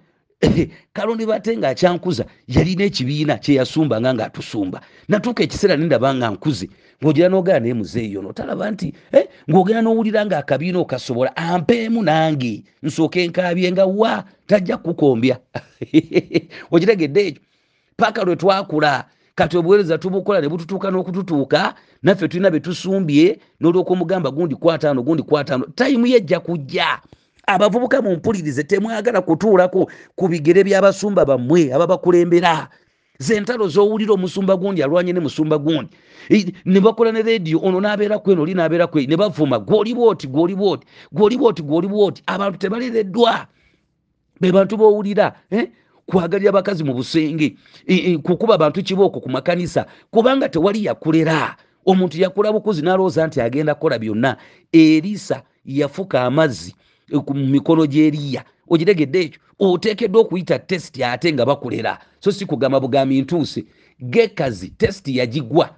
*laughs* kalondi bate ngaakyankuza yalina ekibiina kyeyasumbanga ngaatusumba natuuka ekiseera nendaba nga nkuze ngaogira nogera naye muzeeyo notalaba nti eh, ngaogenda nowulira nga akabiina okasobola ampeemu nange nsooke enkaabye nga wa tajja kukombya *laughs* okitegedde ekyo paka lwe twakula. Kati obuweereza tubukola ne bututuuka n'okututuuka naffe tulina betusumbye n'olwokumugamba gundi kwataano gundi kwataano tayimu yejja kujja. Abavubuka mumpulirize temwagala kutuulako ku bigere by'abasumba bammwe ababakulembera. Zentalo zowulira omusumba gundi alwanye ne musumba gundi. Ne bakola ne rediyo ono nabeera kweno oli nabeera kwe ne bavuma gwoli bwoti gwoli bwoti gwoli bwoti gwoli bwoti. Abantu tebalereddwa. Be bantu bowulira eh? Kwagalira bakazi mu busenge. Kukuba abantu kibooko ku makanisa kubanga tewali yakulera. Omuntu yakula bukuzi nalowooza nti agenda kukola byonna. Erisa yafuka amazzi mu mikono gyeriya ogiregedde ekyo oteekeddwa okuyita tesiti ate nga bakulera. So si kugamba bugambi ntuuse gekazi tesiti yagigwa.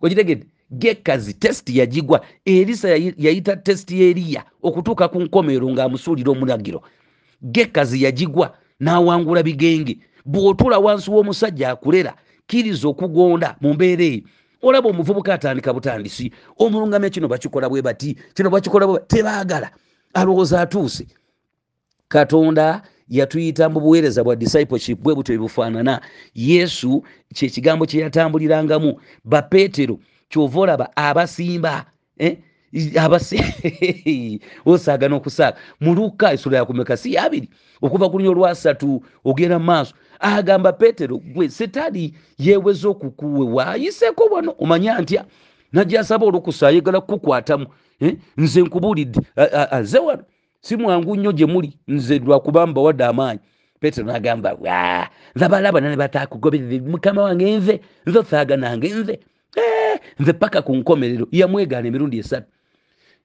Ogiregedde gekazi tesiti yagigwa. Erisa yayita tesiti yeriya okutuuka ku nkomero ngaamusuulira omulagiro gekazi yagigwa n'awangula bigenge. Bw'otuula wansi w'omusajja akulera kkiriza okugonda mu mbeera eyo. Olaba omuvubuka atandika butandisi. Omulungamya kino bakikola bwe bati kino bakikola tebaagala. Alowooza atuuse. Katonda yatuyita mu buweereza bwa discipleship bwe butyo ebufaanana yesu kyekigambo kye yatambulirangamu. Bapeetero kyova olaba abasimba eh? *laughs* osaaga n'okusaaga muluka esula yakumeka si abiri okuva ku lunya olwasatu ogenda mu maaso. Agamba peetero gwe setaani yeeweza okukuwe ayiseeko wano? Omanya ntya? Najjasaba olwokusa ayagala kukukwatamu. Eh? nze nkubuulidde. Aze wano? Si mwangu nnyo gye muli. Nze lwakuba mbawadde amaanyi. Petero nagamba nzabalabana ne batakugoberere mukama wange nze nze osaaga nange nze. Eh, nze paka ku nkomerero. Yamwegaana emirundi esatu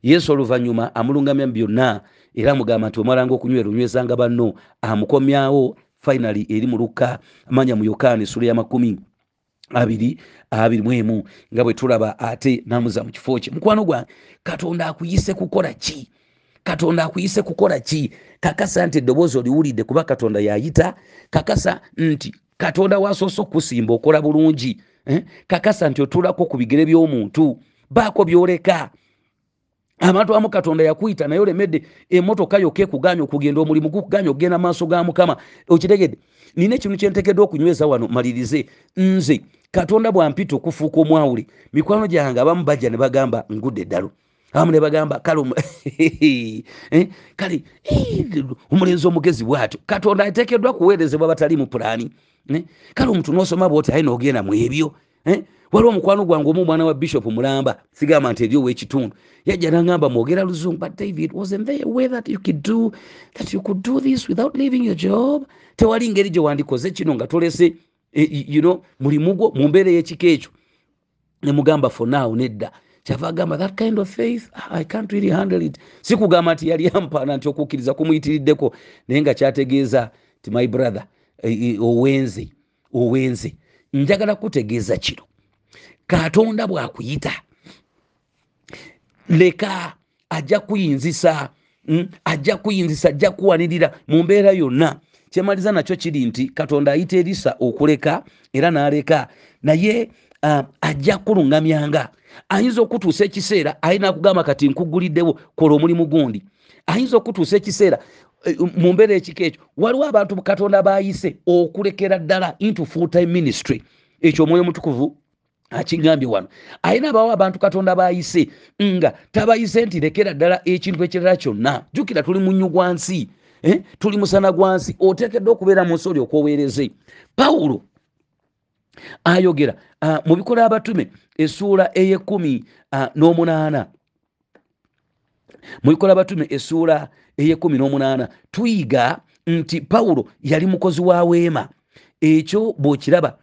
yesu oluvanyuma amulungamya mu byonna era amugamba nti omalanga okunywera onywezanga banno amukomyawo. Finally eri mu lukka amanya mu yokaana esula ya makumi abiri abiri mwemu nga bwe tulaba ate namuza mu kifo kye. Mukwano gwange katonda akuyise kukola ki? Katonda akuyise kukola ki? Kakasa nti eddoboozi oliwulidde kuba katonda yayita? Kakasa nti katonda wasoose okusimba okola bulungi? Eh? kakasa nti otulako ku bigere by'omuntu? Baako byoleka abantu amu katonda yakuyita naye olemedde emotoka yoka ekuganya okugenda omulimu gukuganya okugenda maaso ga mukama. Okitegedde nina ekintu kyentekedde okunyweza wano malirize nze katonda bwampita okufuuka omwawule mikwano gyange abamu bajja ne bagamba ngudde eddalo abamu ne bagamba kale eh, omulenzi omugezi *laughs* bwatyo katonda ateekeddwa kuweerezebwa batali mu pulaani eh, kale omuntu nosoma bwoti aye nogenda mu ebyo eh, waliwo omukwano gwange omu omwana wa bishop mulamba sigamba nti eri owekitundu yajja nangamba mwogera luzungu but david wasn't there. Way that you could do that you could do this without leaving your job? Tewali ngeri gye wandikoze kino nga tolese Eh, you know mulimu gwo mu mbeera ey'ekika ekyo. Ne for now nedda. Kyava agamba that kind of faith i can't really handle it. Si nti yali ampaana nti okukkiriza kumuyitiriddeko naye nga kyategeeza ti my brother eh, eh, owenze owenze njagala kutegeeza kino katonda bwakuyita. Leka ajja kuyinzisa mm, ajja kuyinzisa ajja kuwanirira mu mbeera yonna. Kyemaliza nakyo kiri nti katonda ayita erisa okuleka era n'aleka. Naye uh, ajja kuluŋŋamyanga ayinza okutuusa ekiseera ayina akugamba kati nkuguliddewo kola omulimu gundi. Ayinza okutuusa ekiseera eh, mu mbeera ekiko ekyo. Waliwo abantu katonda bayise okulekera ddala into full time ministry. Ekyo omwoyo mutukuvu akigambye wano ayina abawo abantu katonda bayise. Nga tabayise nti lekera ddala ekintu ekirala kyonna. Jjukira tuli mu nnyugwa nsi eh? tuli musana gwa nsi. Oteekeddwa okubeera mu nsi oli okwoweereze. Pawulo ayogera uh, mu bikola abatume essuula eyekumi uh, n'omunaana. Mu bikola abatume essuula eyekumi n'omunaana. Tuyiga nti pawulo yali mukozi wa weema. Ekyo bw'okiraba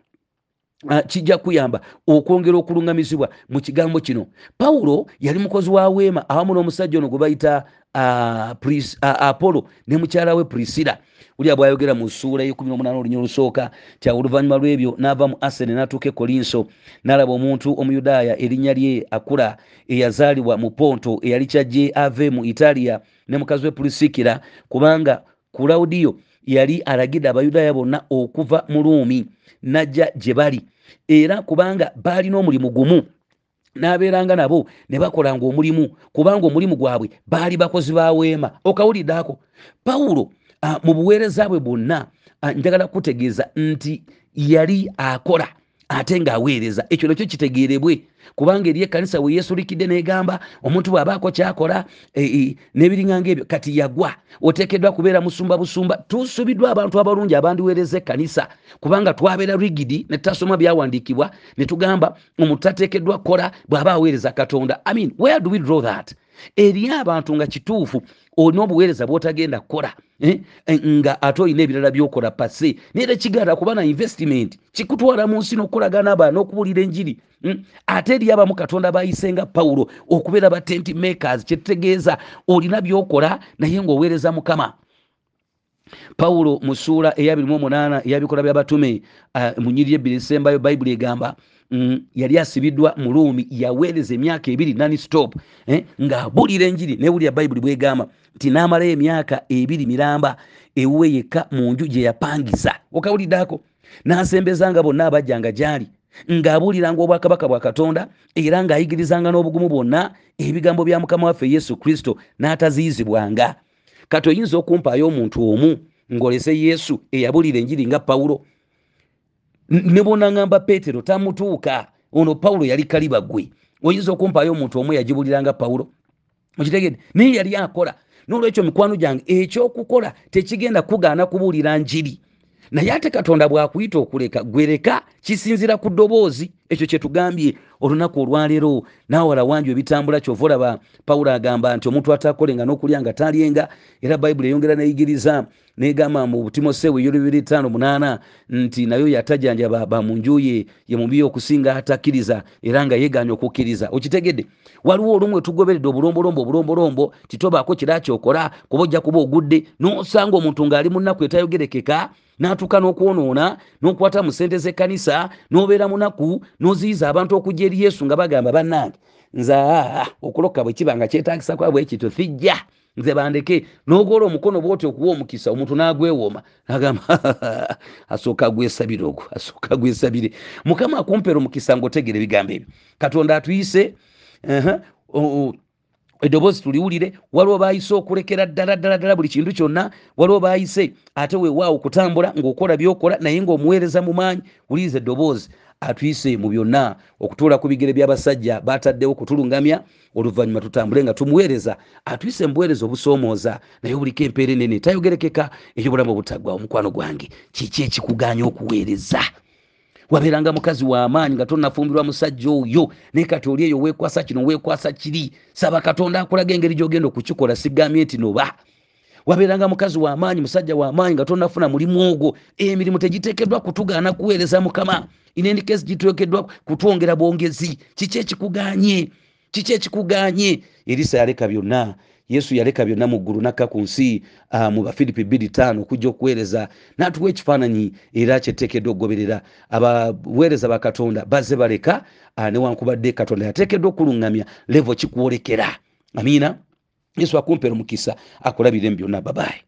kijja kuyamba okwongera okulungamizibwa mu kigambo kino. Pawulo yali mukozi wa weema awamu n'omusajja ono gwe bayita uh, uh, apollo ne mukyala we prisila ulya bwayogera mu ssuula y18 olunya olusooka ti oluvannyuma lw'ebyo n'ava mu asene n'atuuka e kolinso n'alaba omuntu omuyudaaya erinnya lye akula eyazaalibwa mu ponto eyali kyajje ave mu italiya ne mukazi we pulisikira kubanga kulawudiyo yali alagidde abayudaaya bonna okuva mu ruumi najja gye bali. Era kubanga baalina omulimu gumu n'abeeranga nabo ne bakolanga omulimu kubanga omulimu gwabwe baali bakozi ba weema. Okawuliddeako pawulo uh, mu buweereza bwe bwonna njagala kutegeeza nti yali akola ate ng'aweereza. Ekyo nakyo kitegeerebwe. Kubanga eri ekkanisa we yeesulikidde n'egamba omuntu bw'abaako kyakola e, e, ebyo kati yagwa. Oteekeddwa kubeera musumba busumba tusubiddwa abantu abalungi abandiweereza ekkanisa kubanga twabeera rigidi ne tutasoma byawandiikibwa ne tugamba omuntu tateekeddwa kukola bw'aba aweereza katonda. I mean where do we draw that? Eri abantu nga kituufu olina obuweereza bwotagenda kukola eh? nga ate olina ebirala byokola pase naye tekiganda kuba na investment kikutwala mu nsi n'okukolagana abaana n'okubuulira enjiri mm? ate eri abamu katonda bayisenga pawulo okubeera ba tent makers kyetutegeeza olina byokola naye ng'oweereza mukama pawulo mu ssuula eya28 eyabikola by'abatume mu nyiri ebbiri esembayo bayibuli egamba mm, yali asibiddwa mu ruumi yaweereza emyaka ebiri nanstop eh, ng'abuulira enjiri newulira bayibuli bwegamba nti n'amalayo emyaka ebiri miramba ewuwe yekka mu nju gye yapangisa okawuliddeako n'asembezanga bonna abajjanga gy'ali. Ng'abuuliranga obwakabaka bwa katonda era ng'ayigirizanga n'obugumu bwonna ebigambo bya mukama waffe yesu kristo n'ataziyizibwanga kati oyinza okumpaayo omuntu omu ng'olese yesu eyabuulira enjiri nga pawulo ne bonaŋŋamba peetero tamutuuka. Ono pawulo yali kaliba gwe oyinza okumpaayo omuntu omu yagibuliranga pawulo okitegedde naye yali akola. N'olwekyo mikwano gyange ekyokukola tekigenda kugaana kubuulira njiri. Naye ate katonda bw'akuyita okuleka gwereka kisinzira ku ddoboozi. Ekyo kyetugambye olunaku olwaleero. Nawala walawanju ebitambula kyova olaba pawulo agamba nti omuntu atakolenga n'okulya nga talyenga. Era bayibuli eyongera neyigiriza negamba mu timoseewo eyolubiri ttaano munaana nti nayo yatajanjaba bamunjuye ye mubi okusinga atakkiriza era nga yeeganya okukkiriza. Okitegedde waliwo olumu etugoberedde obulombolombo obulombolombo titobaako kira kyokola kuba ojja kuba ogudde n'osanga omuntu ng'ali mu nnaku etayogerekeka n'atuuka n'okwonoona n'okwata mu sente z'ekkanisa n'obeera munaku n'oziyiza abantu okujja eri yesu nga bagamba bannange nze okuloka bwe kiba nga kyetagisa kwa bwe kityo fijja nze bandeke n'ogoola omukono bwoti okuwa omukisa omuntu n'agwewooma nagamba *laughs* asooka gwesabire ogwo asooka gwesabire mukama akumpeera omukisa ngaotegera ebigambo ebyo. Katonda atuyise eddoboozi tuliwulire waliwo bayise okulekera ddala ddala ddala buli kintu kyonna waliwo bayise ate weewaawo okutambula ng'okola byokola naye ng'omuweereza mu maanyi. Wuliriza eddoboozi atuyise mu byonna okutuula ku bigere by'abasajja bataddewo kutulungamya oluvannyuma tutambule nga tumuweereza. Atuyise mu buweereza obusoomooza naye obuliko empeera enene tayogerekeka ey'obulamu obutaggwa omukwano gwange. Kiki ekikuganya okuweereza? Wabeeranga mukazi w'amaanyi nga tonafumbirwa musajja oyo. Naye kati oli eyo weekwasa kino weekwasa kiri. Saba katonda akulaga engeri gy'ogenda okukikola sigambye nti noba wabeeranga mukazi w'amaanyi musajja w'amaanyi nga tonafuna mulimu ogwo emirimu tegiteekeddwa kutugaana kuweereza mukama. Inendikesi giteekeddwa kutwongera bwongezi. Kiki ekikuganye? Kiki ekikuganye? Erisa yaleka byonna. Yesu yaleka byonna mu ggulu nakka ku nsi uh, mu bafiripi 25 okujja okuweereza n'atuwa ekifaananyi era kyeteekeddwa okugoberera. Abaweereza bakatonda bazze baleka uh, newankubadde katonda yateekeddwa okuluŋŋamya levo kikwolekera amiina yesu akumpeera omukisa akulabire mu byonna babaye